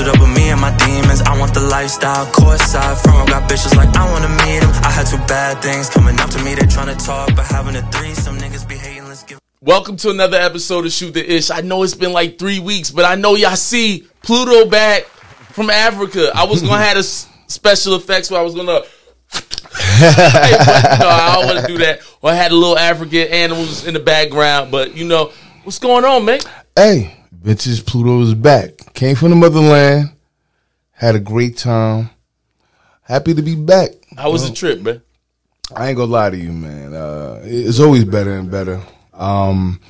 suit up with me and my demons. I want the lifestyle, courtside, front row got bitches like I wanna meet them. I had two bad things coming up to me, they tryna talk, but having a three, some niggas be hating. Let's give. Welcome to another episode of Shoot the Ish. I know it's been like three weeks, but I know y'all see Pluto back from Africa. I was gonna have a s- special effects where I was gonna. Hey, but, no, I don't want to do that. Or I had a little African animals in the background, but you know what's going on, man? Hey, Vintage Pluto is back. Came from the motherland. Had a great time. Happy to be back. How was the trip, man? I ain't gonna lie to you, man. Uh, it's always better and better. Um,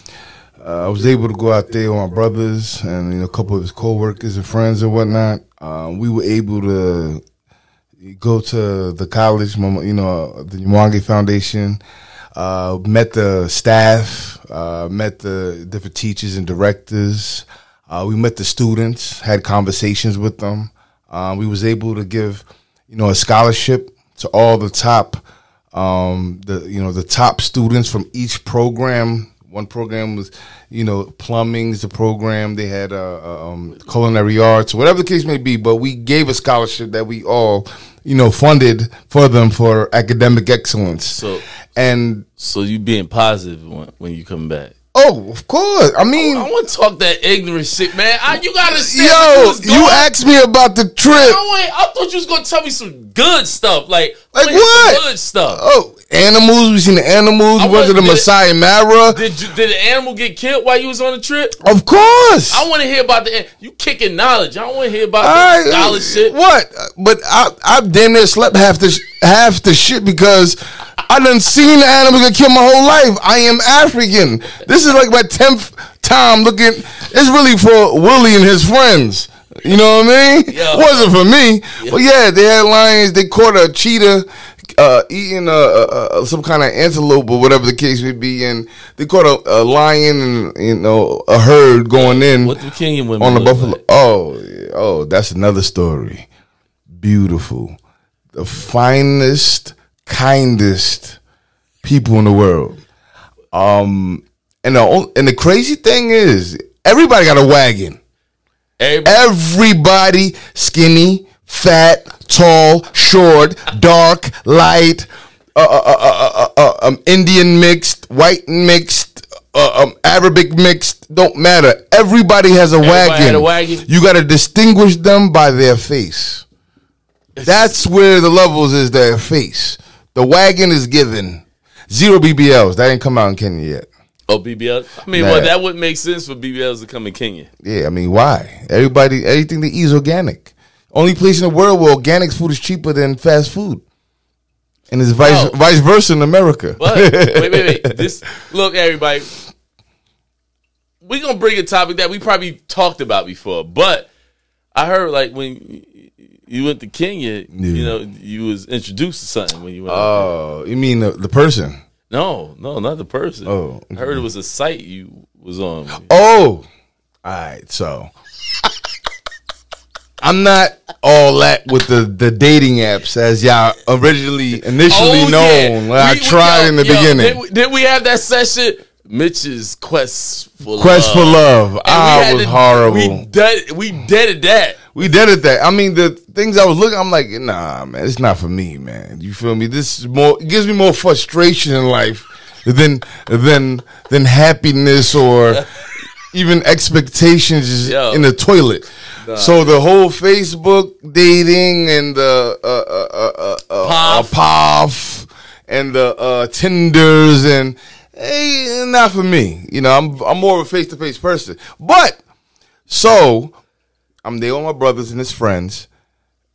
uh, I was able to go out there with my brothers and you know, a couple of his co-workers and friends and whatnot. Um, we were able to go to the college, you know, the Mwangi Foundation. Uh, met the staff, uh, met the different teachers and directors. Uh, we met the students, had conversations with them. Um, we was able to give, you know, a scholarship to all the top, um, the you know the top students from each program. One program was, you know, plumbing's the program. They had uh, um, culinary arts, whatever the case may be. But we gave a scholarship that we all, you know, funded for them for academic excellence. So, And so you being positive when, when you come back. Oh, of course, I mean, I want to talk that ignorant shit, man. I, you gotta understand. yo, you asked me about the trip. I, I thought you was gonna tell me some good stuff, like Like I wanna hear some what? Good stuff. Oh, animals. We seen the animals. I We went to the want- did it- Masai Mara. Did you, did the animal get killed while you was on the trip? Of course. I want to hear about the you kicking knowledge. I want to hear about All the knowledge shit. What? But I, I damn near slept half the half the shit because I done seen the animal get killed my whole life. I am African. This is like my tenth time looking. It's really for Willie and his friends. You know what I mean? It wasn't for me. But yeah, they had lions. They caught a cheetah. Uh, eating uh, uh, some kind of antelope or whatever the case may be, and they caught a, a lion and you know a herd going in What the Kenyan women on the buffalo. like? Oh, oh, that's another story. Beautiful, the finest, kindest people in the world. Um, and the and the crazy thing is, everybody got a wagon. Everybody, Everybody skinny, fat, tall, short, dark, light, uh, uh, uh, uh, uh, uh, um, Indian mixed, white mixed, uh, um, Arabic mixed. Don't matter. Everybody has a wagon. a wagon? You got to distinguish them by their face. That's where the levels is their face. The wagon is given. Zero BBLs. That ain't come out in Kenya yet. oh BBL. I mean, Nah. well, that wouldn't make sense for BBLs to come in Kenya. Yeah, I mean, why? Everybody, everything they eat is organic. Only place in the world where organic food is cheaper than fast food, and it's vice Oh. vice versa in America. But wait, wait, wait. This look, everybody. We're gonna bring a topic that we probably talked about before, but I heard like when you went to Kenya, you know, you was introduced to something when you went. Oh, you mean the, the person? no, no, not the person. Oh. I heard it was a site you was on. Oh, all right. So I'm not all that with the the dating apps as y'all originally initially known. yeah. Like I We- we- tried yo, in the yo, beginning. Did we, did we have that session? Mitch's quest for Quest for love. love. And Ah, was to- horrible. We did. We did that. We did it that. I mean, the things I was looking, I'm like, nah, man, it's not for me, man. You feel me? This is more, it gives me more frustration in life than, than, than happiness or even expectations Yo. in the toilet. so the whole Facebook dating and the, uh, uh, uh, uh, uh, uh, Pof. POF and the, uh, Tinders and, hey, not for me. You know, I'm, I'm more of a face to face person. But, so, I'm there with my brothers and his friends.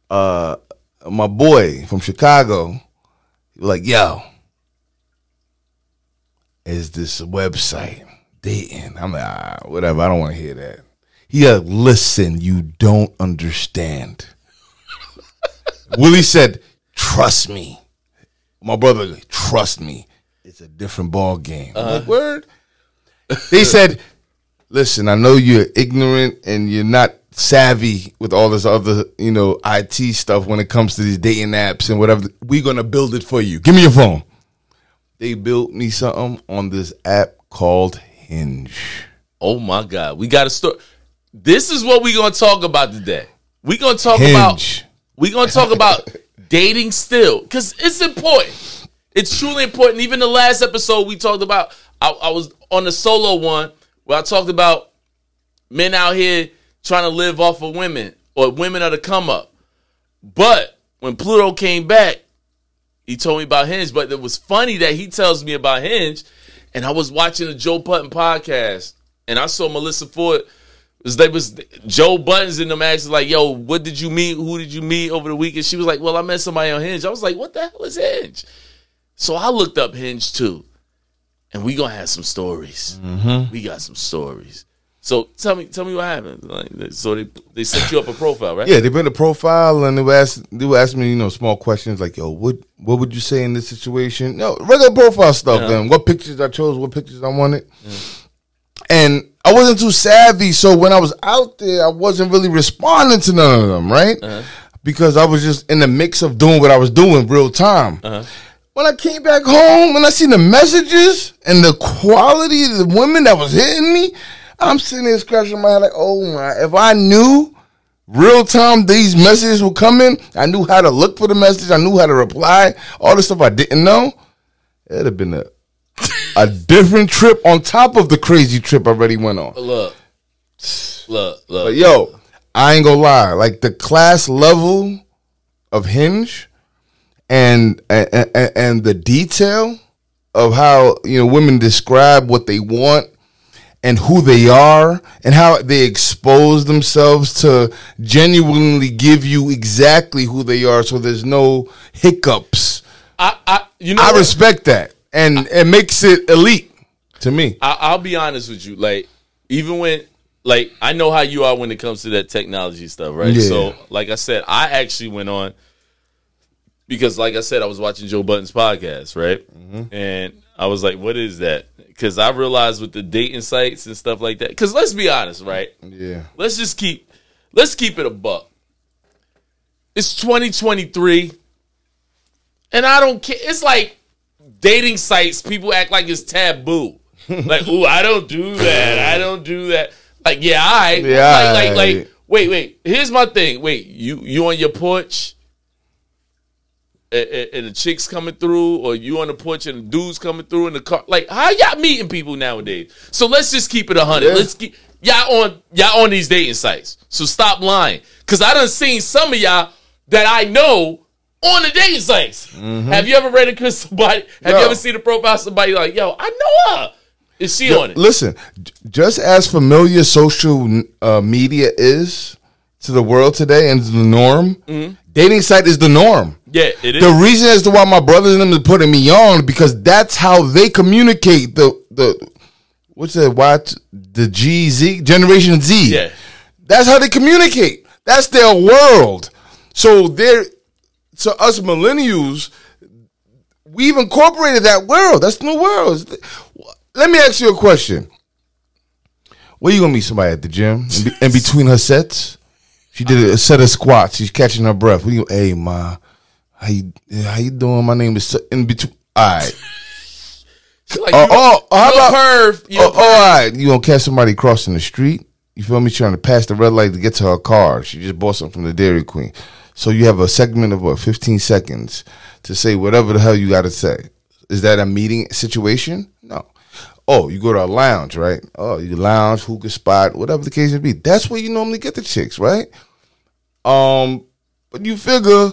Uh, my boy from Chicago, like, yo, is this website dating? I'm like, ah, whatever. I don't want to hear that. He like, listen, you don't understand. Willie said, trust me. My brother, trust me. It's a different ball game. I'm like, word? They said, listen, I know you're ignorant and you're not savvy with all this other, you know, IT stuff when it comes to these dating apps and whatever. We're gonna build it for you. Give me your phone. They built me something on this app called Hinge. Oh my God, we got to start. This is what we're gonna talk about today. We're gonna talk Hinge. about we're gonna talk about dating still because it's important. It's truly important. Even the last episode we talked about, I, I was on the solo one where I talked about men out here trying to live off of women or women are the come up. But when Pluto came back, he told me about Hinge. But it was funny that he tells me about Hinge, and I was watching the Joe Budden podcast, and I saw Melissa Ford. Was they was Joe Budden's in them asking like, "Yo, what did you meet? Who did you meet over the weekend?" She was like, "Well, I met somebody on Hinge." I was like, "What the hell is Hinge?" So I looked up Hinge too, and we gonna have some stories. Mm-hmm. We got some stories. So tell me, tell me what happened. Like, so they they set you up a profile, right? Yeah, they been a profile and they would ask they would ask me, you know, small questions like, yo, what what would you say in this situation? No, regular profile stuff. Yeah. Then what pictures I chose, what pictures I wanted. And I wasn't too savvy, so when I was out there, I wasn't really responding to none of them, right? Uh-huh. Because I was just in the mix of doing what I was doing real time. Uh-huh. When I came back home and I seen the messages and the quality of the women that was hitting me, I'm sitting there scratching my head like, oh my, if I knew real time these messages were coming, I knew how to look for the message, I knew how to reply, all the stuff I didn't know, it'd have been a a different trip on top of the crazy trip I already went on. Look, look, look. But yo, I ain't gonna lie, like the class level of Hinge and and, and, and the detail of how you know women describe what they want and who they are and how they expose themselves to genuinely give you exactly who they are so there's no hiccups. I, I, you know, I what? respect that. And it makes it elite to me. I, I'll be honest with you. Like, even when, like, I know how you are when it comes to that technology stuff, right? Yeah. So, like I said, I actually went on because, like I said, I was watching Joe Budden's podcast, right? Mm-hmm. And I was like, what is that? Because I realized with the dating sites and stuff like that. Because let's be honest, right? Yeah. Let's just keep, let's keep it a buck. It's 2023, and I don't care. It's like dating sites. People act like it's taboo. like, ooh, I don't do that. I don't do that. Like, yeah, I Yeah, like, like, like. Wait, wait. Here's my thing. Wait, you you on your porch, and, the chicks coming through, or you on the porch and the dudes coming through in the car. Like, how y'all meeting people nowadays? So let's just keep it a hundred. Yeah. Let's keep y'all on y'all on these dating sites. So stop lying, cause I done seen some of y'all that I know on the dating sites. Have you ever read a somebody? Have Mm-hmm. No. you ever seen a profile of somebody like, yo, I know her? Is she on it? Listen, just as familiar social uh, media is to the world today and the norm, dating site is the norm. Yeah, it is. The reason as to why my brothers and them is putting me on because that's how they communicate. The the what's that? What the G Z Generation Z? Yeah. that's how they communicate. That's their world. So they're so us millennials, we've incorporated that world. That's the new world. Let me ask you a question. Where you gonna meet somebody at the gym in, be- in between her sets? She did a set of squats. She's catching her breath. You? Hey, ma, how you how you doing? My name is so- in between. All right. Like, Oh, you, oh, how about- perv? Oh, oh, all right. You gonna catch somebody crossing the street? You feel me? Trying to pass the red light to get to her car. She just bought something from the Dairy Queen. So you have a segment of what, 15 seconds to say whatever the hell you got to say. Is that a meeting situation? No. Oh, you go to a lounge, right? Oh, you lounge, hookah spot, whatever the case may be. That's where you normally get the chicks, right? Um, but you figure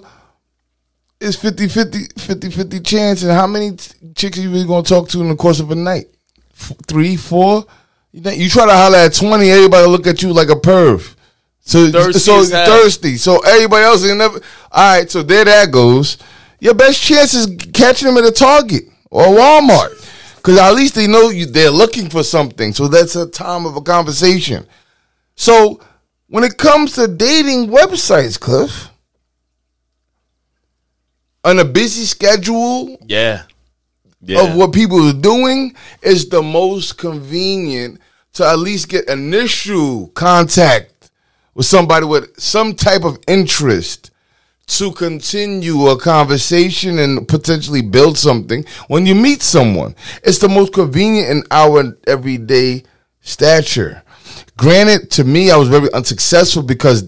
it's 50 50 50 50 chance, and how many chicks are you really gonna talk to in the course of a night? F- three, four? You, think, you try to holler at 20, everybody look at you like a perv. So, Thirsty so thirsty. So everybody else is never. All right, so there that goes. Your best chance is catching them at a Target or Walmart, because at least they know you. They're looking for something. So that's a time of a conversation. So when it comes to dating websites, Cliff, on a busy schedule Yeah. Yeah. of what people are doing, is the most convenient to at least get initial contact with somebody with some type of interest to continue a conversation and potentially build something when you meet someone. It's the most convenient in our everyday stature. Granted, to me, I was very unsuccessful because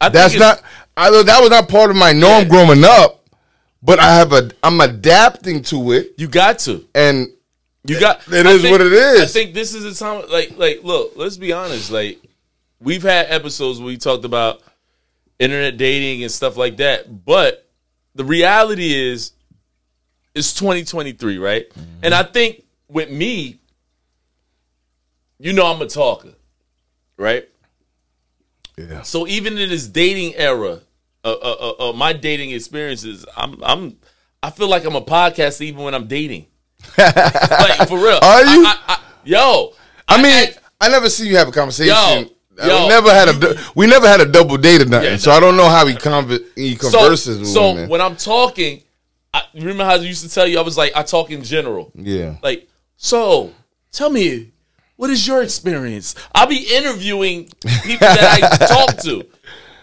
I That's not. I know that was not part of my norm Yeah. growing up, but I have a. I'm adapting to it, You got to. and You got. It I is think- what it is. I think this is the time. Like, like, look. Let's be honest. Like, we've had episodes where we talked about internet dating and stuff like that, but the reality is, it's 2023, right? Mm-hmm. And I think with me, you know, I'm a talker, right? yeah, So even in this dating era, uh, uh, uh, uh, my dating experiences, I'm, I'm, I feel like I'm a podcast even when I'm dating. like for real, Are you? I, I, I, yo, I mean, I, never see you have a conversation. Yo, Uh, yo, we never had a we never had a double date or nothing, Yeah, so I don't know how he conver- he so, converses with so women. when I'm talking, I remember how I used to tell you I was like I talk in general. yeah, Like, so tell me, what is your experience? I'll be interviewing people that I talk to.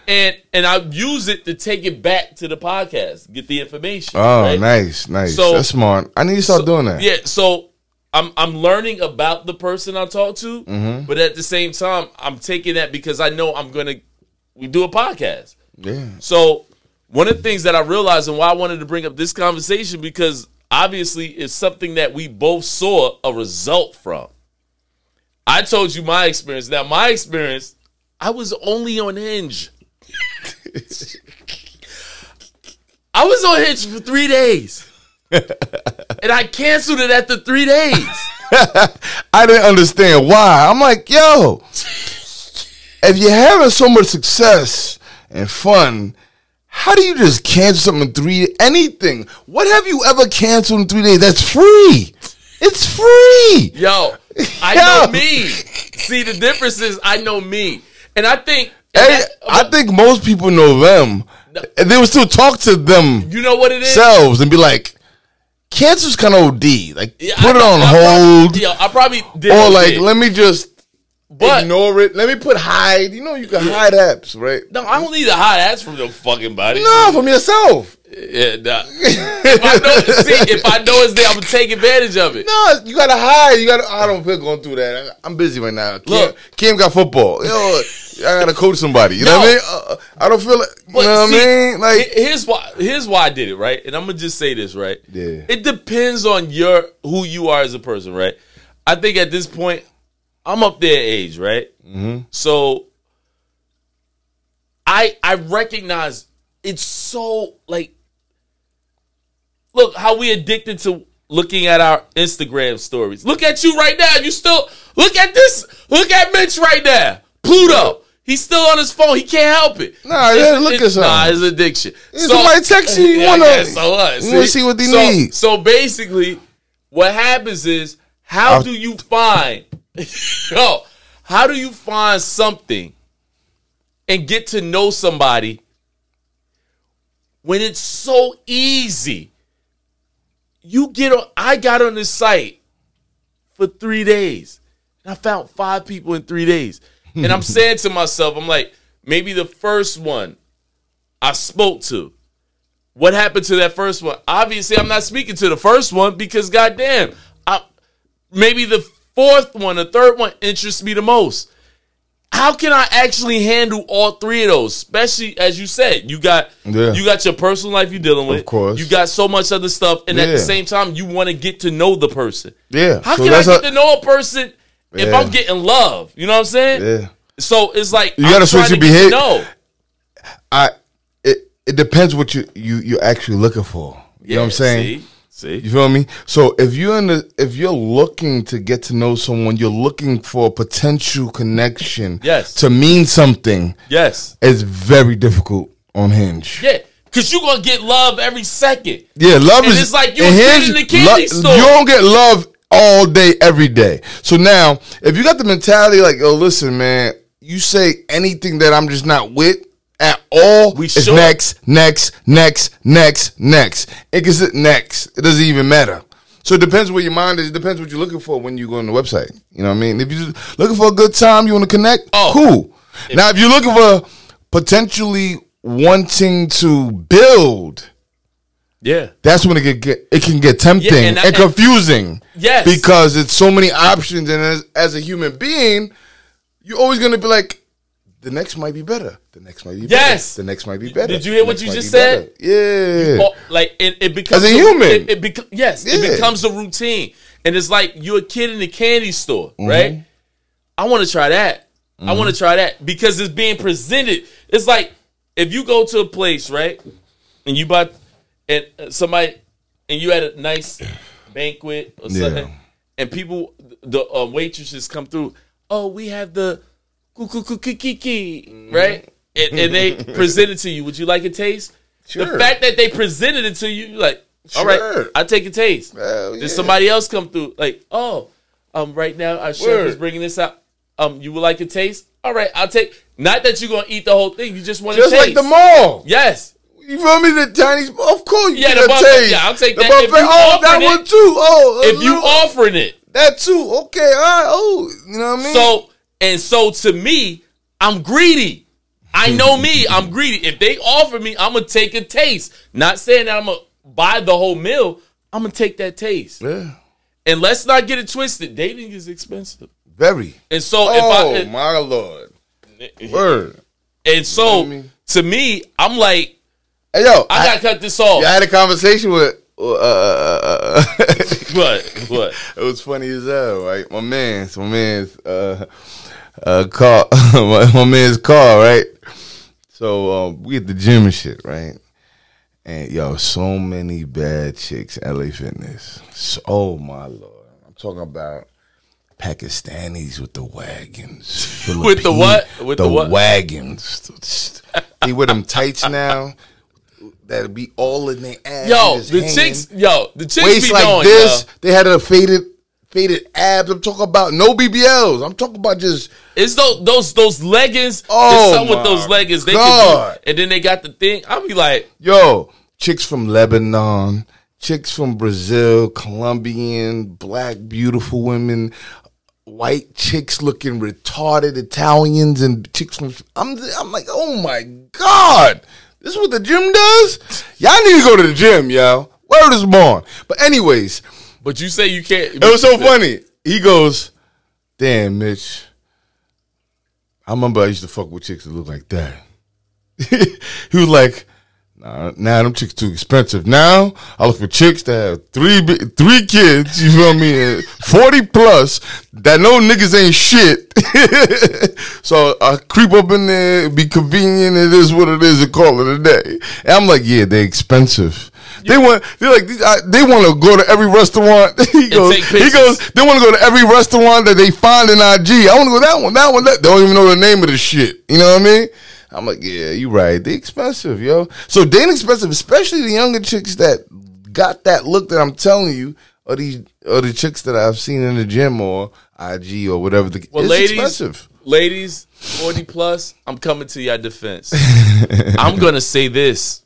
And and I use it to take it back to the podcast, get the information. oh, right? nice, nice. So- That's smart. I need to start doing that. Yeah, so I'm I'm learning about the person I talk to, Mm-hmm. but at the same time, I'm taking that because I know I'm gonna we do a podcast. yeah. So one of the things that I realized and why I wanted to bring up this conversation because obviously it's something that we both saw a result from. I told you my experience. Now my experience, I was only on Hinge. I was on Hinge for three days. and I canceled it after three days. I didn't understand why. I'm like, yo, if you're having so much success and fun, how do you just cancel something in three anything? What have you ever canceled in three days? That's free. It's free. Yo, I Yo. know me. See, the difference is I know me. And I think Hey, I think most people know them. And they would still talk to them you know what it is? themselves and be like, cancer's kind of OD. Like, Yeah, put I- it on I probably- hold. Yo, I probably did. Or like, let me just but ignore it. Let me put hide. You know, you can hide apps, right? no, I don't need a hot ass from your fucking body. No, from yourself. Yeah, nah. if I know, see, if I know it's there, I'm gonna take advantage of it. No, you gotta hide. You gotta. I don't feel going through that. I'm busy right now. Kim, Look. Kim got football. Yo, I gotta coach somebody. You know what I mean? Uh, I don't feel. Like, you know see, what I mean? Like, here's why. Here's why I did it, right? And I'm gonna just say this, right? Yeah. It depends on your who you are as a person, right? I think at this point, I'm up there age, right? Mm-hmm. So, I I recognize it's so like, look how we addicted to looking at our Instagram stories. Look at you right now. You still look at this. Look at Mitch right now. Pluto. He's still on his phone. He can't help it. Nah, It's- yeah, look it's- at something. Nah, it's addiction. If somebody text you, you Yeah, wanna- I guess so what? you wanna see what they so, need. So basically, what happens is, how I'll- do you find? yo, how do you find something and get to know somebody when it's so easy? You get on. I got on this site for three days. And I found five people in three days. And I'm saying to myself, I'm like, maybe the first one I spoke to. What happened to that first one? Obviously, I'm not speaking to the first one because goddamn, I, maybe the fourth one, the third one interests me the most. How can I actually handle all three of those? Especially as you said, you got Yeah. you got your personal life you're dealing with. Of course. You got so much other stuff, and at the same time, you want to get to know the person. yeah. How so can I get a- to know a person if Yeah. I'm getting love? You know what I'm saying? Yeah. So it's like You gotta switch your to get to behavior. No, I. It it depends what you you you're actually looking for. You know what I'm saying? See, see, You feel me? So if you're in the if you're looking to get to know someone, you're looking for a potential connection. Yes. To mean something, yes, it's very difficult on Hinge. yeah, because you gonna get love every second. Yeah, love And is. it's like you and a Hinge, in the candy lo- store. You don't get love all day, every day. So now, if you got the mentality like, oh, listen, man, you say anything that I'm just not with at all, We it's sure. next, next, next, next, next. It gets it next. It doesn't even matter. So it depends where your mind is. It depends what you're looking for when you go on the website. You know what I mean? If you're looking for a good time, you want to connect, Oh. cool. now, if you're looking for potentially wanting to build, Yeah, that's when it can get it can get tempting Yeah, and, and confusing. Yes. because it's so many options, and as, as a human being, you're always gonna be like, the next might be better. The next might be Yes. better. The next might be better. Did you hear what you just be said? better. Yeah. Oh, like it, it becomes As a human. It, it yes, it becomes a routine, and it's like you're a kid in the candy store, Mm-hmm. right? I want to try that. I want to try that because it's being presented. It's like if you go to a place, right, and you buy, and uh, somebody, and you had a nice banquet or Yeah. something, and people, the uh, waitresses come through. Oh, we have the kiki, right? And, and they present it to you. Would you like a taste? Sure. The fact that they presented it to you, like, all right, Sure. I take a taste. Hell Did yeah. somebody else come through? Like, oh, um, right now our chef Word. is bringing this out. Um, you would like a taste? All right, I'll take. Not that you're gonna eat the whole thing. You just want to taste. like the mall. Yes. You feel me? The Chinese, of course. You Yeah, the buffet. Yeah, I'll take the that. Buffet. Oh, that one too. Oh, If you offering it, that too. Okay, all right. Oh, you know what I mean? so and so to me, I'm greedy. I know me. I'm greedy. If they offer me, I'm gonna take a taste. Not saying that I'm gonna buy the whole meal. I'm gonna take that taste. yeah, And let's not get it twisted. Dating is expensive. very. And so Oh if I oh, my lord. Word. and so You know I mean? to me, I'm like, Hey yo, I gotta cut this off. I had a conversation with. Uh, uh, What? What? it was funny as hell, right? My man's, my man's, uh, uh, car, my, my man's car, right? So um, we at the gym and shit, right? And yo, so many bad chicks, LA Fitness. So, oh my lord, I'm talking about Pakistanis with the wagons, With the what? With the, the what? wagons. they wear them tights now. That'll be all in their ass. Yo, the hanging chicks, yo, the chicks waist be like knowing, this. yo. They had a faded, faded abs. I'm talking about no BBLs. I'm talking about just It's those those those leggings. Oh, some with my those leggings. They God. can do, and then they got the thing. I'll be like, yo chicks from Lebanon, chicks from Brazil, Colombian, black, beautiful women. White chicks looking retarded, Italians and chicks from. I'm, I'm like, oh my god, this is what the gym does. Y'all need to go to the gym, yo. Word is born. But anyways, but you say you can't. It was so funny. He goes, "Damn, Mitch. I remember I used to fuck with chicks that look like that." he was like, "Nah, nah, them chicks too expensive. Now I look for chicks that have three three kids. You feel me? Forty plus that know niggas ain't shit. so I creep up in there, be convenient. It is what it is, and call it a day. And I'm like, yeah, they're expensive." They want. They're like. They want to go to every restaurant. he goes. He goes. They want to go to every restaurant that they find in IG. I want to go that one. That one. That. They don't even know the name of the shit. You know what I mean? I'm like, yeah, you right. They expensive, yo. So dating expensive, especially the younger chicks that got that look that I'm telling you, or these, or the chicks that I've seen in the gym or IG or whatever. The, Well, ladies, expensive. ladies, forty plus. I'm coming to your defense. I'm gonna say this,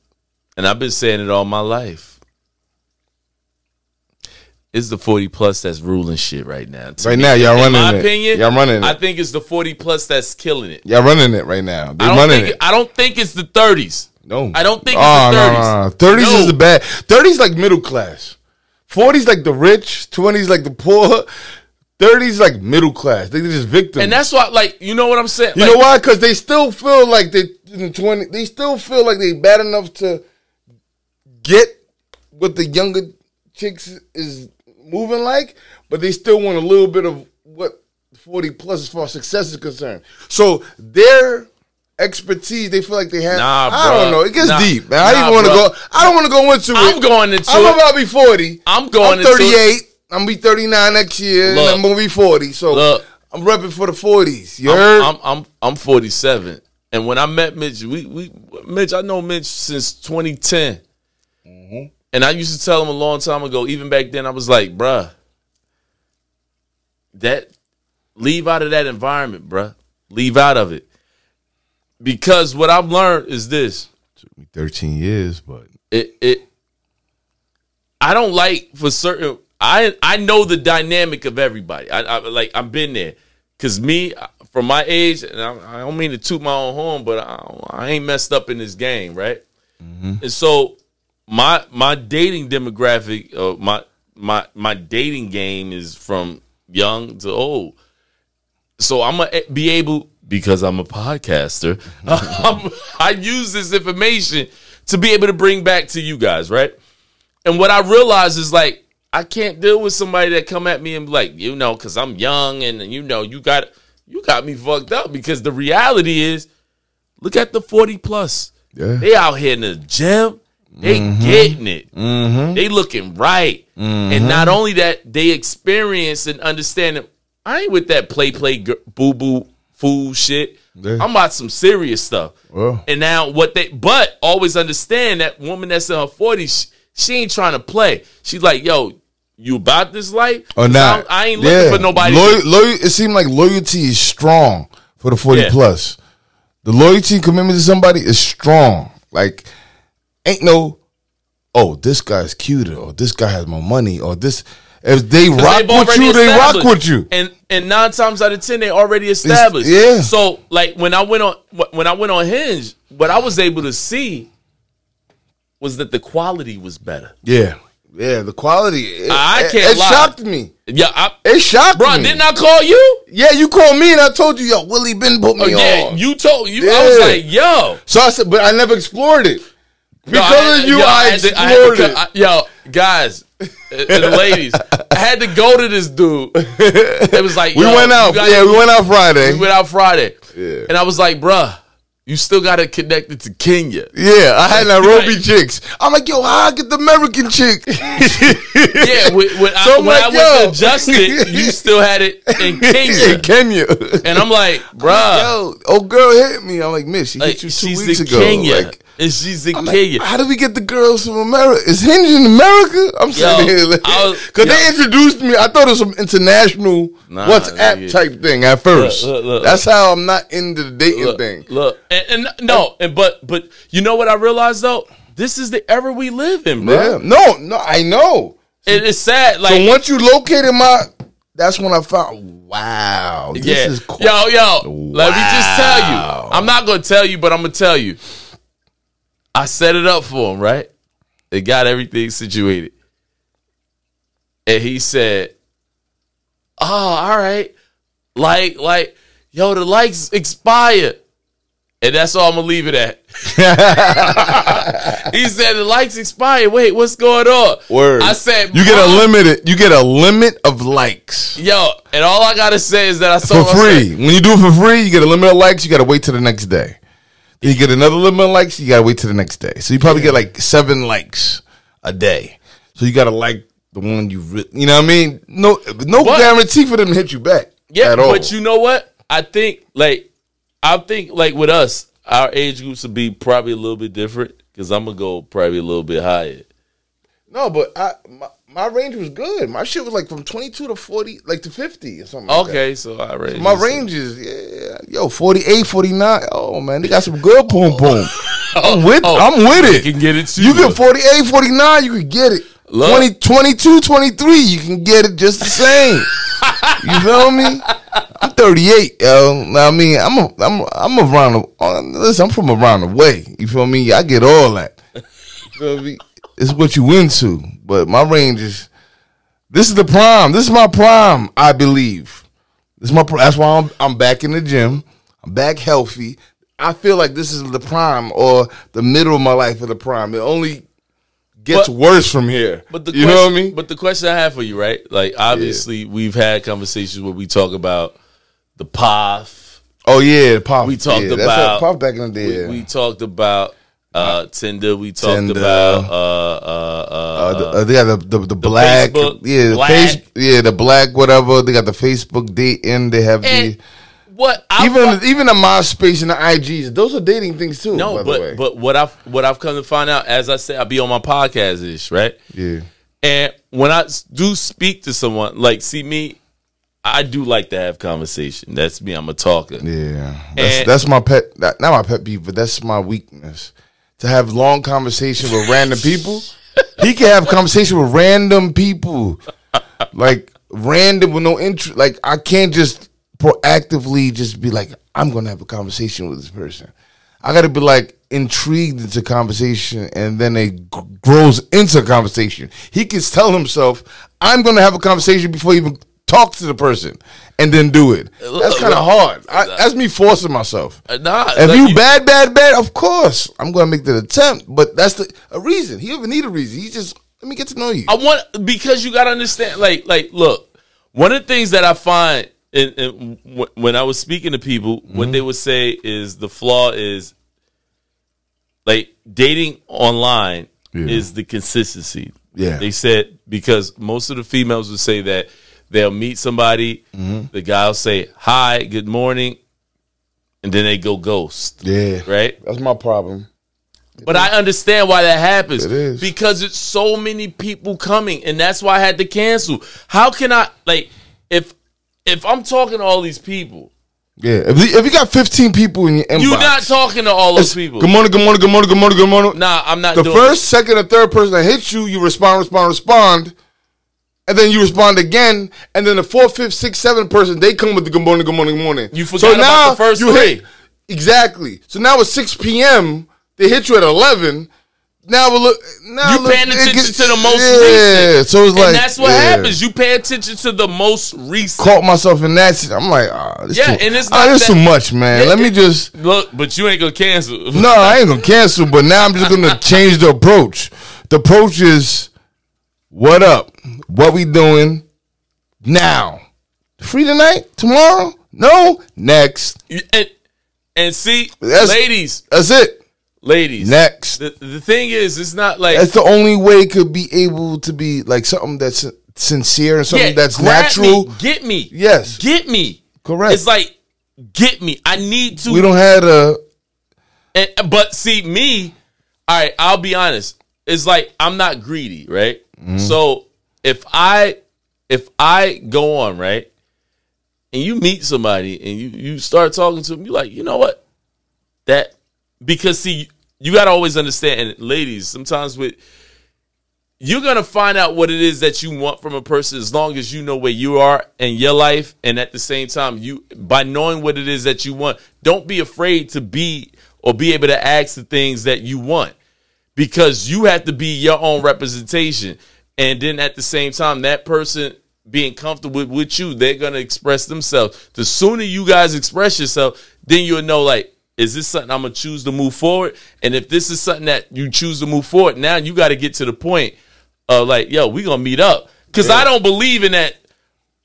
and I've been saying it all my life. It's the forty plus that's ruling shit right now. To Right me, now, y'all in running my it. opinion, Y'all running it. I think it's the forty plus that's killing it. Y'all running it right now. They I don't running think it. I don't think it's the thirties. No, I don't think it's oh, the no, 30s. no, no. Thirties No. is the bad. Thirties like middle class. Forties like the rich. Twenties like the poor. Thirties like middle class. They just victims. And that's why, like, you know what I'm saying? you Like, know why? Because they still feel like they in the twenty. They still feel like they bad enough to get what the younger chicks is moving like, but they still want a little bit of what forty plus as far as success is concerned. So their expertise, they feel like they have. Nah, I don't know. It gets Nah. deep, man. I Nah, even want to go. I don't want to go into it. I'm going into I'm about to be forty. I'm going I'm into 38. I'm gonna be 39 next year, Look. I'm gonna be 40. So Look. I'm repping for the 40s. You heard? I'm, I'm I'm I'm 47, and when I met Mitch, we we Mitch, I know Mitch since 2010, Mm-hmm. And I used to tell him a long time ago. Even back then, I was like, bruh, that leave out of that environment, bruh. Leave out of it, because what I've learned is this: Took me 13 years, but it it I don't like for certain. I I know the dynamic of everybody. I, I like I've been there because me from my age, and I, I don't mean to toot my own horn, but I, I ain't messed up in this game, right? Mm-hmm. And so my my dating demographic, uh, my my my dating game is from young to old. So I'm gonna be able because I'm a podcaster, um, I use this information to be able to bring back to you guys, right? And what I realize is like I can't deal with somebody that come at me and be like, you know, because I'm young and you know you got you got me fucked up because the reality is, look at the forty plus. Yeah. They out here in the gym. They mm-hmm. getting it. Mm-hmm. They looking right. And mm-hmm. not only that, they experience and understand that I ain't with that play play boo boo fool shit. Yeah. I'm about some serious stuff. Well. And now what they but always understand that woman that's in her 40s, she, she ain't trying to play. She's like, yo, you about this life? or not? I, I ain't looking for nobody. Loy- loy- it seemed like loyalty is strong for the forty Yeah. plus. The loyalty commitment to somebody is strong. Like, ain't no, oh, this guy's cuter, or this guy has more money, or this. If they rock with you, they rock with you. And and nine times out of ten, they already established. yeah. So like when I went on when I went on Hinge, what I was able to see was that the quality was better. Yeah, yeah. The quality, it, I can't It, lie. shocked me. Yeah, I, It shocked bro, me. didn't I call you? Yeah, you called me and I told you, yo, Willie Ben put me Oh, yeah, on. you told you. I was like, yo. so I said, but I never explored it. Because I of you, yo, I, I had explored it. I- yo, guys and ladies, I had to go to this dude. It was like we went out. gotta- yeah, we went out Friday. We went out Friday, Yeah. and I was like, bruh, you still got connect it to Kenya. yeah, I had Nairobi Right. chicks. I'm like, yo, how I get the American chick? Yeah, when, when I, So I'm when like, I went yo. to adjust you still had it in Kenya, in Kenya. and I'm like, bruh, yo, oh girl hit me. I'm like, miss, she like, hit you two weeks in ago. Kenya, Like, and she's in I'm like, how do we get the girls from America? Is Hinge in America? I'm sitting Yo, here like, was- because yo. they introduced me. I thought it was some international Nah, WhatsApp nigga. type thing at first. Look, look, look. That's how I'm not into the dating thing. Look, and, and no, and but but you know what I realized though, this is the era we live in, bro. Yeah, no, no, I know. It's sad, like so once you located my, that's when I found. Wow, this yeah, is cool. yo, yo. Let me just tell you. I'm not gonna tell you, but I'm gonna tell you. I set it up for him, right? They got everything situated, and he said, "Oh, all right, like, like, yo, the likes expired." And that's all I'm gonna leave it at. he said the likes expired. Wait, what's going on? Word. I said you get a "Mom, limited. You get a limit of likes Yo, and all I gotta say is that I for saw free. When you do it for free, you get a limit of likes. You got to wait till the next day. You get another limit of likes. You got to wait till the next day. So you probably get like seven likes a day. So you got to like the one you. Re- you know what I mean? No, no But- guarantee for them to hit you back. Yeah, at all. but you know what? I think like I think like with us, our age groups would be probably a little bit different because I'm gonna go probably a little bit higher. No, but I my, my range was good. My shit was like from twenty two to forty, like to fifty or something. like that. Okay, so I range My range is yeah, yo 48, 49. Oh man, they got some good boom boom. I'm with oh, I'm with it. You can get it too. You get 48, 49, you can get it. Look. 20, 22, 23, you can get it just the same. you feel me? I'm 38, yo. I mean, I'm a, I'm a, I'm around the uh, listen, I'm from around the way. You feel me? I get all that. You feel me? It's what you into. But my range is this is the prime. This is my prime, I believe. This is my. That's why I'm. I'm back in the gym. I'm back healthy. I feel like this is the prime or the middle of my life of the prime. It only gets But- worse from here. But the you question, know what I mean? But the question I have for you, right? Like obviously we've had conversations where we talk about the path. oh yeah, the pop. We talked yeah, about- pop back in the day. We, we talked about uh Tinder. We talked Tinder. about uh uh uh, uh, the, uh, they got the the, the, black, Facebook yeah, the black. face, yeah, the black whatever. They got the Facebook dating. They have and the what I even even the MySpace and the IGs. Those are dating things too. No, by the way. but but what I've what I've come to find out, as I said, I be on my podcast ish, right? yeah, And when I do speak to someone, like see me, I do like to have conversation. That's me. I'm a talker. Yeah, that's And- that's my pet. Not my pet peeve, but that's my weakness. To have long conversation with random people. He can have conversation with random people, like random with no interest. Like I can't just proactively just be like, I'm gonna have a conversation with this person. I got to be like intrigued into conversation, and then it g- grows into conversation. He can tell himself, "I'm gonna have a conversation before even talk to the person and then do it. That's kind of hard. I, that's me forcing myself. Uh, Nah, If like, you bad, bad, bad, of course I'm gonna make the attempt. But that's the a reason. He even need a reason. He just let me get to know you. I want because you got to understand. Like, like, look, one of the things that I find in, in wh- when I was speaking to people, Mm-hmm. what they would say is the flaw is like dating online Yeah. is the consistency. Yeah. they said because most of the females would say that they'll meet somebody, Mm-hmm. the guy will say hi, good morning, and then they go ghost. yeah, Right. That's my problem. But I understand why that happens. It is. Because it's so many people coming, and that's why I had to cancel. How can I like if if I'm talking to all these people, Yeah, if you, if you got 15 people in your inbox, you're not talking to all those people. Good morning, good morning, good morning, good morning, good morning. Nah, I'm not the first, second, or third person that hits you, you respond, respond, respond, and then you respond again, and then the fourth, fifth, sixth, seventh person they come with the good morning, good morning, good morning. You forgot about the first you three. hit- exactly. So now it's 6 p.m. They hit you at 11. Now we look. Now You look, paying attention gets- to the most yeah, recent. So it's like and that's what yeah. happens. You pay attention to the most recent. Caught myself in that. shit. I'm like, ah, this Yeah, too, and it's ah, not this that- too much, man. Yeah, Let me just. Look, but you ain't gonna cancel. No, I ain't gonna cancel, but now I'm just gonna change the approach. The approach is what up? What we doing now? Free tonight? Tomorrow? No? Next. and, and see, That's- ladies, That's it. ladies. Next. The, the thing is, it's not like That's the only way it could be able to be like something that's sincere and something that's grab natural. me, get me. Yes. Get me. Correct. It's like get me. I need to We don't have a and, but see me, all right, I'll be honest. It's like I'm not greedy, right? Mm-hmm. So if I if I go on, right, and you meet somebody and you you start talking to them, you like, you know what? That because see, you gotta always understand, and ladies, sometimes with you're gonna find out what it is that you want from a person as long as you know where you are in your life, and at the same time, you by knowing what it is that you want, don't be afraid to be or be able to ask the things that you want because you have to be your own representation, and then at the same time, that person being comfortable with, you, they're gonna express themselves. The sooner you guys express yourself, then you'll know like is this something I'm gonna choose to move forward? And if this is something that you choose to move forward, now you got to get to the point of like, yo, we gonna meet up. Cause I don't believe in that.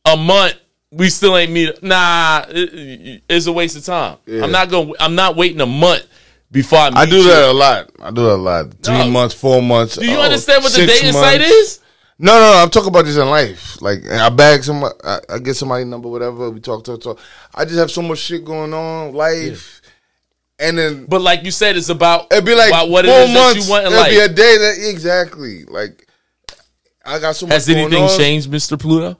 A month we still ain't meet. Nah, it- it's a waste of time. I'm not going. to I'm not waiting a month before I. I do you. that a lot. I do that a lot. Three No. months, four months. Do you oh, understand what the dating site is? No, no, no. I'm talking about this in life. Like I bag some, I, I get somebody number, whatever. We talk, talk, talk. I just have so much shit going on, life, and then But like you said, it's about it'd be like about what four is months. that you want in it'd life. be a day that exactly like I got so much. Has anything on. changed, Mister Pluto?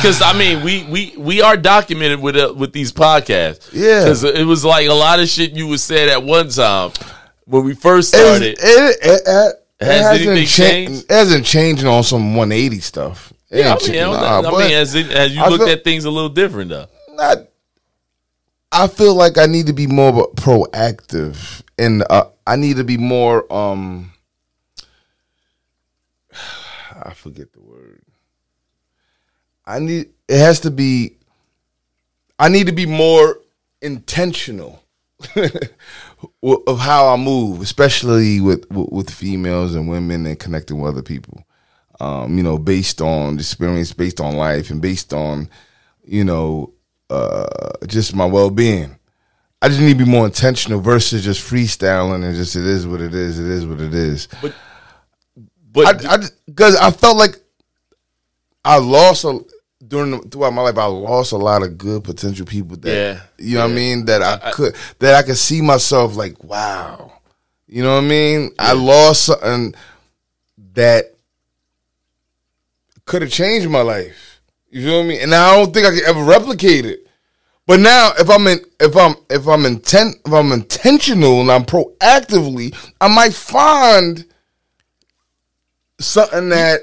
Because I mean, we we we are documented with uh, with these podcasts. Yeah. because it was like a lot of shit you was said at one time when we first started. It, it, it, it Has hasn't anything cha- changed? It hasn't changed on some 180 stuff. It yeah, I mean, cha- I, nah, I mean, as it, as you I looked feel- at things a little different though. not. I feel like I need to be more proactive, and uh, I need to be more. um I forget the word. I need. It has to be. I need to be more intentional of how I move, especially with, with with females and women and connecting with other people. Um, you know, based on experience, based on life, and based on you know uh, just my well being. I just need to be more intentional versus just freestyling and just it is what it is. It is what it is. But I because I, felt like I lost a during throughout my life. I lost a lot of good potential people. That Yeah. you know what I mean. That I, could that I could see myself like wow. You know what I mean. I lost something that could have changed my life. You feel me? And I don't think I could ever replicate it. But now, if I'm in, if I'm, if I'm intent, if I'm intentional and I'm proactively, I might find something that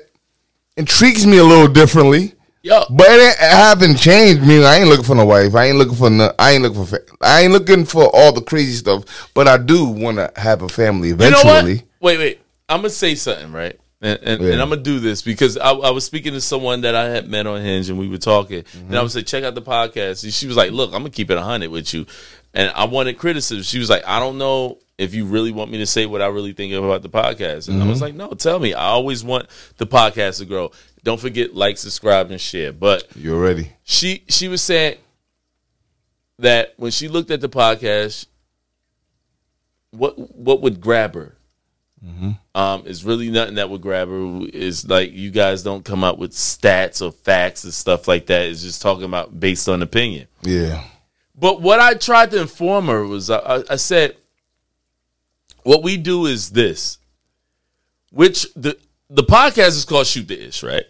intrigues me a little differently. Yo, But it, ain't- I haven't changed. Me, I ain't looking for no wife. I ain't looking for. No, I ain't looking for. I ain't looking for all the crazy stuff. But I do want to have a family you know eventually. what? Wait, wait. I'm gonna say something, right? And, and, Yeah. and I'm gonna do this because I, I was speaking to someone that I had met on Hinge and we were talking, and mm-hmm. I was like, check out the podcast. And she was like, look, I'm gonna keep it hundred with you, and I wanted criticism. She was like, I don't know if you really want me to say what I really think about the podcast, and I was like, no, tell me. I always want the podcast to grow. Don't forget like, subscribe, and share. But You're ready. she she was saying that when she looked at the podcast, what what would grab her? Um, it's really nothing that would grab her. Is like you guys don't come up with stats or facts and stuff like that. It's just talking about based on opinion. Yeah. But what I tried to inform her was I- I said, what we do is this, which the the podcast is called Shoot the Ish, right?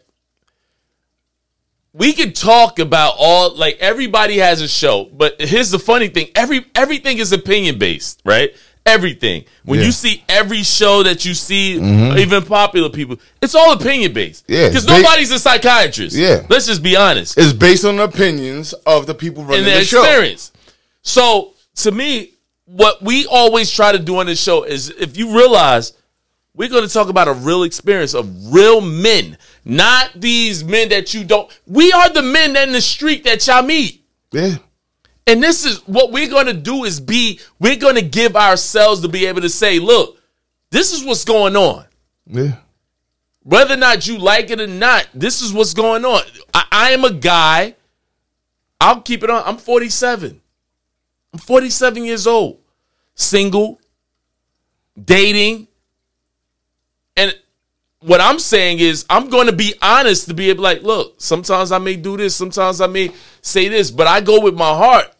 We can talk about all like everybody has a show, but here's the funny thing: every everything is opinion based, right? Everything. When Yeah. you see every show that you see, mm-hmm. even popular people, it's all opinion based. Yeah, because nobody's a psychiatrist. Yeah. let's just be honest It's based on the opinions of the people running in their the show. experience. So to me, what we always try to do on this show is if you realize we're going to talk about a real experience of real men, not these men that you don't. We are the men in the street that y'all meet. Yeah. And this is what we're going to do is be, we're going to give ourselves to be able to say, look, this is what's going on. Yeah. Whether or not you like it or not, this is what's going on. I, I am a guy. I'll keep it on. I'm 47. I'm 47 years old, single, dating. And what I'm saying is, I'm going to be honest to be able, like, look, sometimes I may do this, sometimes I may say this, but I go with my heart.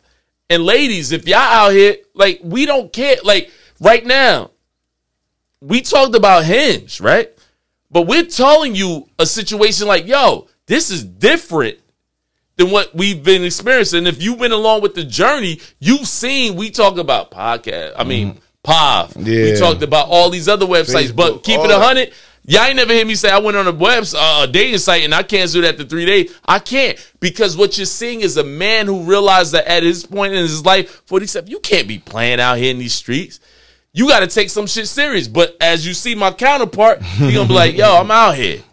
And ladies, if y'all out here, like, we don't care. Like, right now, we talked about Hinge, right? But we're telling you a situation like, yo, this is different than what we've been experiencing. If you've been along with the journey, you've seen we talk about podcast. I mean. We Mm-hmm. Yeah. talked about all these other websites, but keep it a hundred. Y'all ain't never hear me say I went on a web uh, a dating site and I canceled that after three days. I can't because what you're seeing is a man who realized that at his point in his life, 47, you can't be playing out here in these streets. You got to take some shit serious. But as you see my counterpart, he gonna be like, "Yo, I'm out here."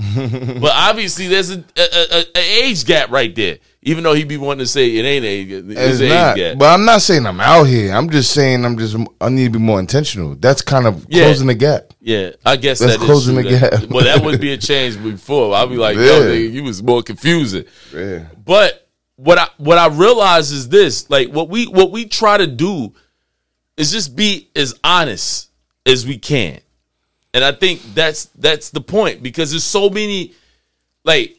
but obviously, there's a, a, a, a age gap right there. Even though he'd be wanting to say it ain't age, It's it's an not. age gap. But I'm not saying I'm out here. I'm just saying I'm just I need to be more intentional. That's kind of Yeah. closing the gap. Yeah, I guess That's that is closing true. the gap. well, that would be a change before. I'd be like, yo, Yeah. nigga, you was more confusing. Yeah. But what I what I realize is this: like what we what we try to do is just be as honest as we can, and I think that's that's the point because there's so many like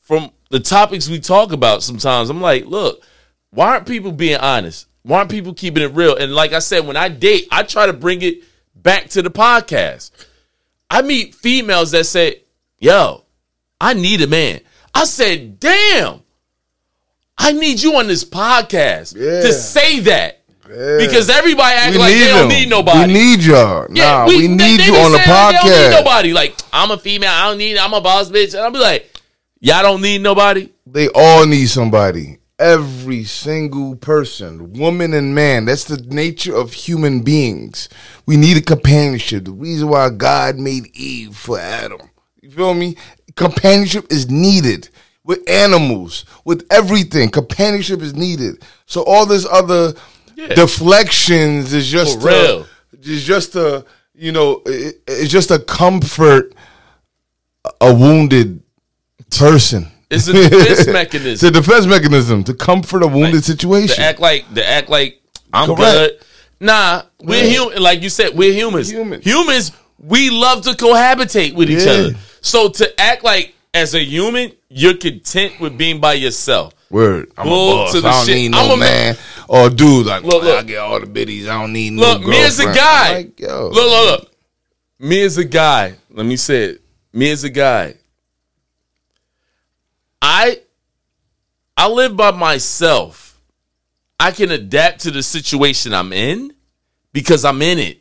from the topics we talk about. Sometimes I'm like, look, why aren't people being honest? Why aren't people keeping it real? And like I said, when I date, I try to bring it back to the podcast. I meet females that say, yo, I need a man. I said, damn, I need you on this podcast Yeah. to say that. Because everybody act We like they don't them. need nobody. We need y'all. nah, we, they- need they you on the that They don't need podcast. nobody. Like, I'm a female. I don't need, I'm a boss bitch. And I'll be like, y'all don't need nobody. They all need somebody. Every single person, woman and man. That's the nature of human beings. We need a companionship. The reason why God made Eve for Adam. You feel me? Companionship is needed with animals, with everything. Companionship is needed. So all this other deflections is just a- real. is just a you know it, it's just a comfort a wounded person. It's a defense mechanism. It's a defense mechanism to comfort a wounded situation. To act like, to act like I'm Correct. good. Nah, we're Yeah. human. Like you said, we're humans. Human. Humans, we love to cohabitate with each Yeah. other. So to act like as a human, you're content with being by yourself. Word. I'm Bull a boss. to the I don't shit. need I'm no a man. man. Or dude, like, Look, look. I get all the biddies. I don't need Look, no Look, me as a guy. Like, Look, look, look. Me as a guy. Let me say it. Me as a guy. I I live by myself. I can adapt to the situation I'm in because I'm in it.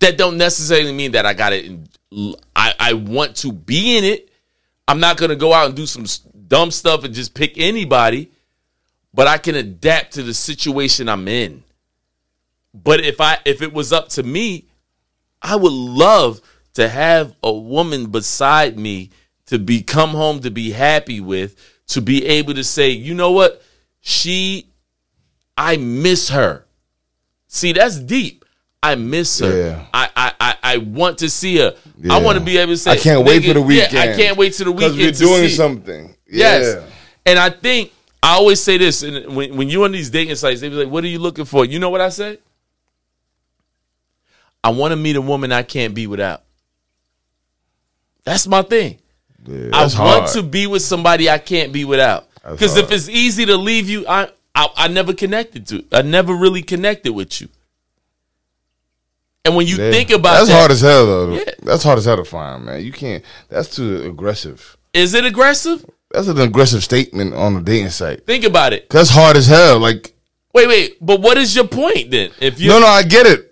That don't necessarily mean that I got it. In, I I want to be in it. I'm not gonna go out and do some s- dumb stuff and just pick anybody, but I can adapt to the situation I'm in. But if I if it was up to me, I would love to have a woman beside me to be come home to be happy with, to be able to say, you know what, she, I miss her. See, that's deep. I miss her. Yeah. I, I, I, I want to see her. I want to be able to say, I can't wait for the nigga, yeah. I can't wait to the weekend. because we're doing something. Yes. Yeah. And I think I always say this, and when when you on these dating sites, they be like, "What are you looking for?" You know what I say? I want to meet a woman I can't be without. That's my thing. Yeah, I want hard. to be with somebody I can't be without. Because if it's easy to leave you, I, I I never connected to. I never really connected with you. And when you Yeah. think about that's that, hard as hell though. Yeah. That's hard as hell to find, man. You can't. That's too aggressive. is it aggressive? That's an aggressive statement on a dating site. Think about it. That's hard as hell. Like, Wait, wait. But what is your point then? If you no, no, I get it.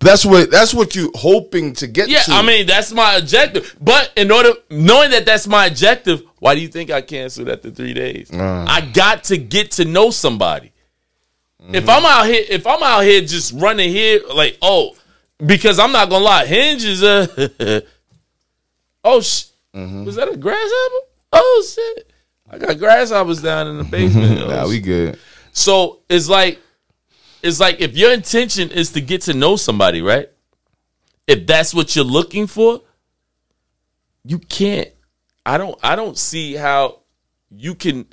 That's what that's what you hoping to get Yeah, to. I mean that's my objective. But in order knowing that that's my objective, why do you think I canceled after three days? Uh. I got to get to know somebody. Mm-hmm. If I'm out here, if I'm out here just running here, like oh, because I'm not gonna lie, Hinge is a. oh, sh- Mm-hmm. was that a grasshopper? Oh shit, I got grasshoppers down in the basement. nah, we good. so it's like it's like if your intention is to get to know somebody, right? If that's what you're looking for, you can't. I don't I don't see how you can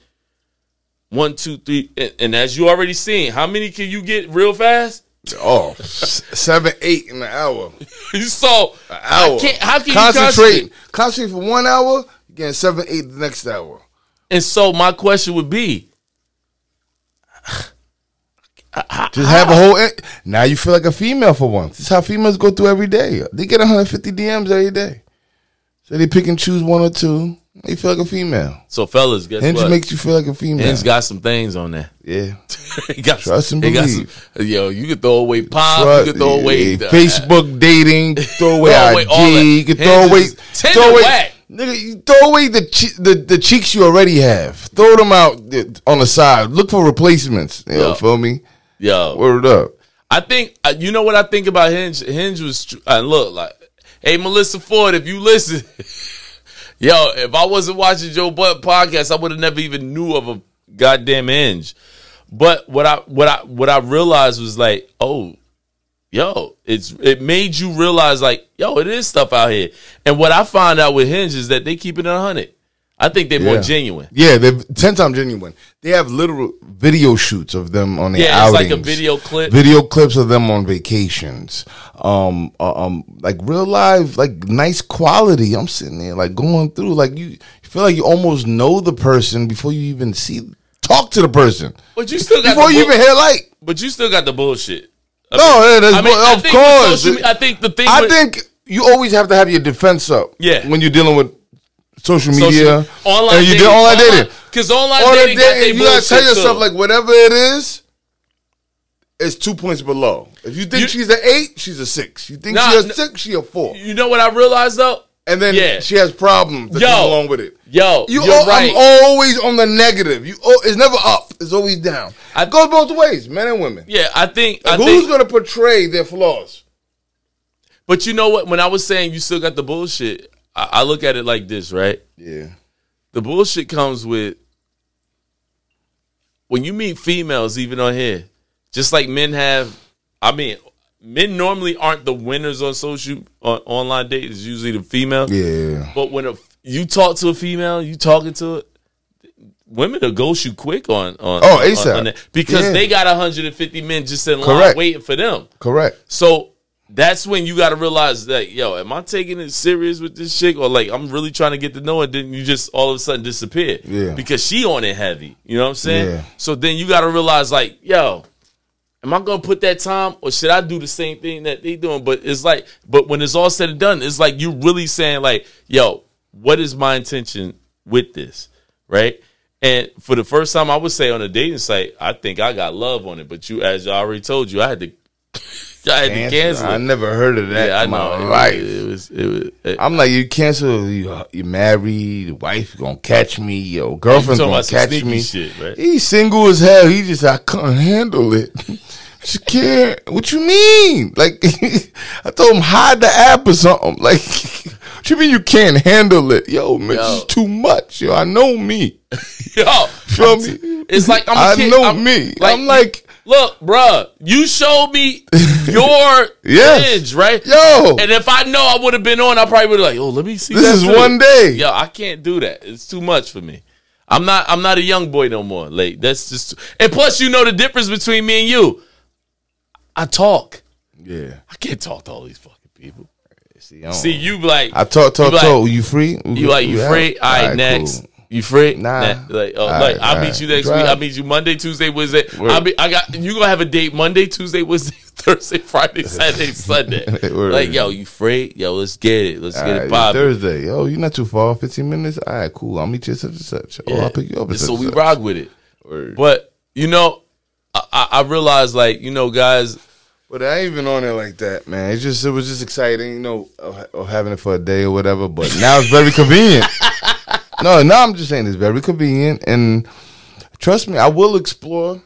one, two, three, and, and as you already seen, how many can you get real fast? Oh, seven, eight in an hour. so An hour. How can concentrate? you concentrate? Concentrate for one hour. Getting seven, eight the next hour. And so my question would be, Just have a whole. Now you feel like a female for once. This is how females go through every day. They get 150 DMs every day. So they pick and choose one or two. They feel like a female. so fellas, guess Hinge what? makes you feel like a female. Hinge got some things on there. yeah. He got Trust and he got believe. some- yo, you can throw away pop, you can throw away yeah, the- Facebook dating, throw away Throw away IG, all you can throw away, Tinder throw away, whack. Nigga, you throw away the, che- the the cheeks you already have. Throw them out uh, on the side. Look for replacements. You know, Yeah. feel me? Yo, Word up. I think uh, you know what I think about Hinge. Hinge was tr- uh, look like, hey Melissa Ford, if you listen, yo, if I wasn't watching Joe Budden podcast, I would have never even knew of a goddamn Hinge. But what I what I what I realized was like, oh, yo, it's it made you realize like, yo, it is stuff out here. And what I find out with Hinge is that they keep it a hundred. I think they're more genuine. Yeah, they're ten times genuine. They have literal video shoots of them on their Yeah, it's like a video clip. video clips of them on vacations. Um, uh, um, like real live, like nice quality. I'm sitting there like going through, like you, you feel like you almost know the person before you even see, talk to the person But you still got before the you even hear like. But you still got the bullshit. I No, yeah, that's- I of think with course. social I think the thing. I with, think you always have to have your defense up. Yeah. when you're dealing with social social- media, online and you dating, do online dating. because online, on a dating got you gotta tell yourself too. like whatever it is, it's two points below. If you think You- she's an eight, she's a six. You think Nah, she's a six, she a four. you know what I realized though. And then Yeah. she has problems that Yo. come along with it. Yo, You, are right. I'm always on the negative. You, it's never up. It's always down. I- it goes both ways, men and women. yeah, I think. I who's think. gonna portray their flaws? But you know what? When I was saying you still got the bullshit, I, I look at it like this, right? Yeah, The bullshit comes with when you meet females, even on here, just like men have. I mean, men normally aren't the winners on social on online dates. It's usually the female. yeah. But when a, you talk to a female, you talking to it, women will ghost you quick on on Oh, ASAP. on that because Yeah. they got 150 men just in line Correct. waiting for them. Correct. So that's when you got to realize that yo, am I taking it serious with this chick or like I'm really trying to get to know it? Then you just all of a sudden disappear, Yeah. because she on it heavy. You know what I'm saying? Yeah. So then you got to realize like yo. Am I gonna put that time, or should I do the same thing that they doing? But it's like, but when it's all said and done, it's like you really saying like, "Yo, what is my intention with this?" Right? And for the first time, I would say on a dating site, I think I got love on it. But you, as I already told you, I had to, I had to cancel. I never heard of that Yeah, I know. It, life. it was, it was. It, I'm like, you cancel, you you married, your wife gonna catch me, your girlfriend's gonna catch me. shit, right? He's single as hell. He just I couldn't handle it. She can't. What you mean? Like, I told him hide the app or something. Like, what you mean you can't handle it? Yo, man, Yo. is too much. Yo, I know me. Yo, Feel me? it's like I'm I kid. know I'm- me. I'm like, look, bruh, you showed me your Yes. edge, right? yo, And if I know I would have been on, I probably would have like, oh, let me see. this is too. one day. Yo, I can't do that. It's too much for me. I'm not. I'm not a young boy no more. Like that's just. And plus, you know the difference between me and you. I talk. Yeah. I can't talk to all these fucking people. See, See, you like I talk, talk, You like- talk. You free? you like you free? All right, next. cool. You free? Nah. Like, oh, All like right, I'll all meet you next Drive. week. I'll meet you Monday, Tuesday, Wednesday. Word. I'll be. I got you gonna have a date Monday, Tuesday, Wednesday, Thursday, Friday, Saturday, Sunday. Like yo, you free? Yo, let's get it. Let's All get right, it popping. Thursday. Yo, you're not too far. 15 minutes. All right, cool. I'll meet you at such and such. Oh, I'll pick you up so we rock with it. Word. But you know, I, I, I realized like you know, guys. But I ain't even on it like that, man. It's just it was just exciting, you know, of, of having it for a day or whatever. But now it's very convenient. no, now I'm just saying it's very convenient, and trust me, I will explore.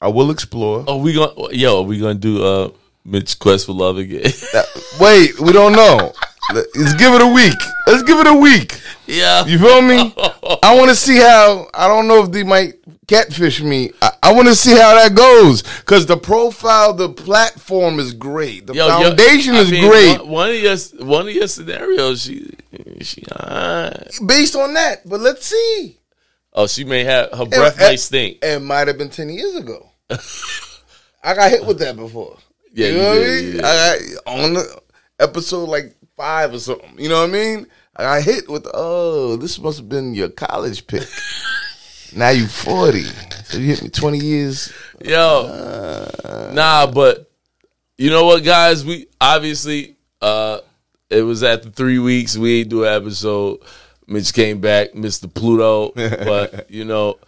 I will explore. Are we gonna yo? Are we gonna do uh Mitch Quest for Love again? Uh, Wait, we don't know. Let's give it a week. Let's give it a week. yeah. You feel me? I want to see how. I don't know if they might catfish me. I, I want to see how that goes because the profile, the platform is great. The Yo, yo, foundation I is mean, great. One, one of your one of your scenarios, she she alright. based on that. But let's see. Oh, she may have her breath eh, might stink. It might have been ten years ago. I got hit with that before. Yeah, you know what I mean? yeah. I got on the episode like five or something. You know what I mean? I got hit with oh, this must have been your college pick. now you forty, so you hit me twenty years. Yo, nah, but you know what, guys? We obviously uh it was after three weeks. We ain't do an episode. Mitch came back, Mr. Pluto, but you know,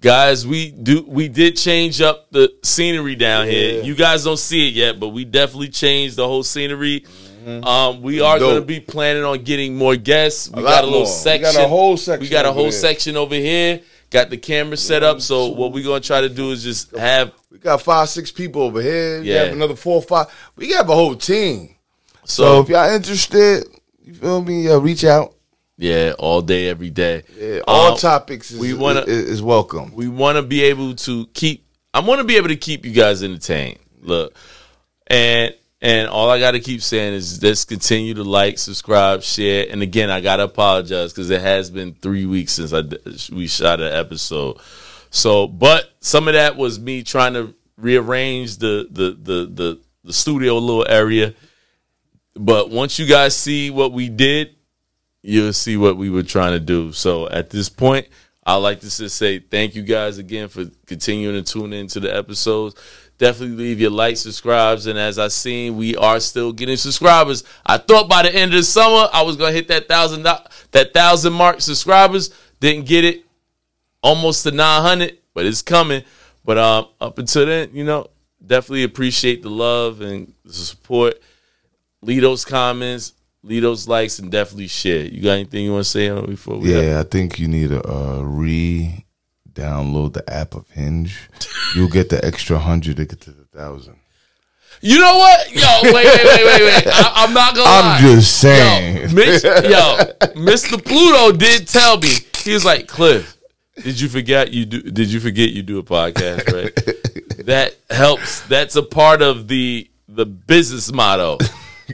guys, we do we did change up the scenery down here. You guys don't see it yet, but we definitely changed the whole scenery. Um, we are going to be planning on getting more guests. We A got a little more. We section. got a whole section We got a whole section over here. Got the camera set up. So what we're to try to do is just have We got five, six people over here. We Yeah. have another four, five. We have a whole team. So, so if y'all interested, you feel me? Uh, reach out. Yeah, all day, every day. Yeah, all Um, topics is, we wanna- is, is welcome. We want to be able to keep. I want to be able to keep you guys entertained. Look, and and all I got to keep saying is just continue to like, subscribe, share. And again, I gotta apologize because it has been three weeks since I we shot an episode. So, but some of that was me trying to rearrange the the the the, the studio little area. But once you guys see what we did, you'll see what we were trying to do. So at this point, I'd like to just say thank you guys again for continuing to tune into the episodes. Definitely leave your likes, subscribes, and as I seen, we are still getting subscribers. I thought by the end of the summer I was gonna hit that thousand that thousand mark subscribers. Didn't get it, almost to nine hundred, but it's coming. But um, up until then, you know, definitely appreciate the love and the support leave those comments, leave those likes, and definitely share. You got anything you want to say before we? Yeah, I think you need to uh, re-download the app of Hinge. You'll get the extra hundred to get to the thousand. You know what? Yo, wait, wait, wait, wait, wait. I, I'm not gonna. I'm just saying. Yo, yo, Mr. Pluto did tell me. He was like, Cliff, did you forget you do? Did you forget you do a podcast? Right. that helps. That's a part of the the business motto.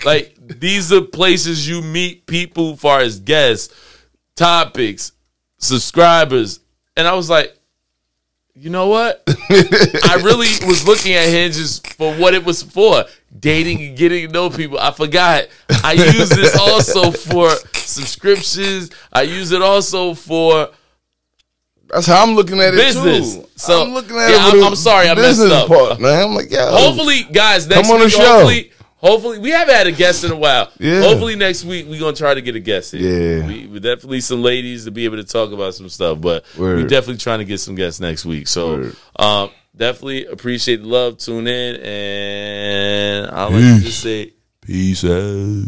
Like these are places you meet people, far as guests, topics, subscribers, and I was like. You know what? I really was looking at Hinges for what it was for dating and getting to know people. I forgot. I use this also for subscriptions. I use it also for That's how I'm looking at it Business. too. So, I'm looking at yeah, it. I'm- I'm sorry I messed up. Part, man. I'm like, yeah. hopefully, guys, next Come on the week, show. hopefully, hopefully, we haven't had a guest in a while. Yeah. Hopefully, next week we're gonna try to get a guest here. Yeah. we, we definitely some ladies to be able to talk about some stuff, but we're definitely trying to get some guests next week. So, um, definitely appreciate the love. Tune in, and I like to just say peace out.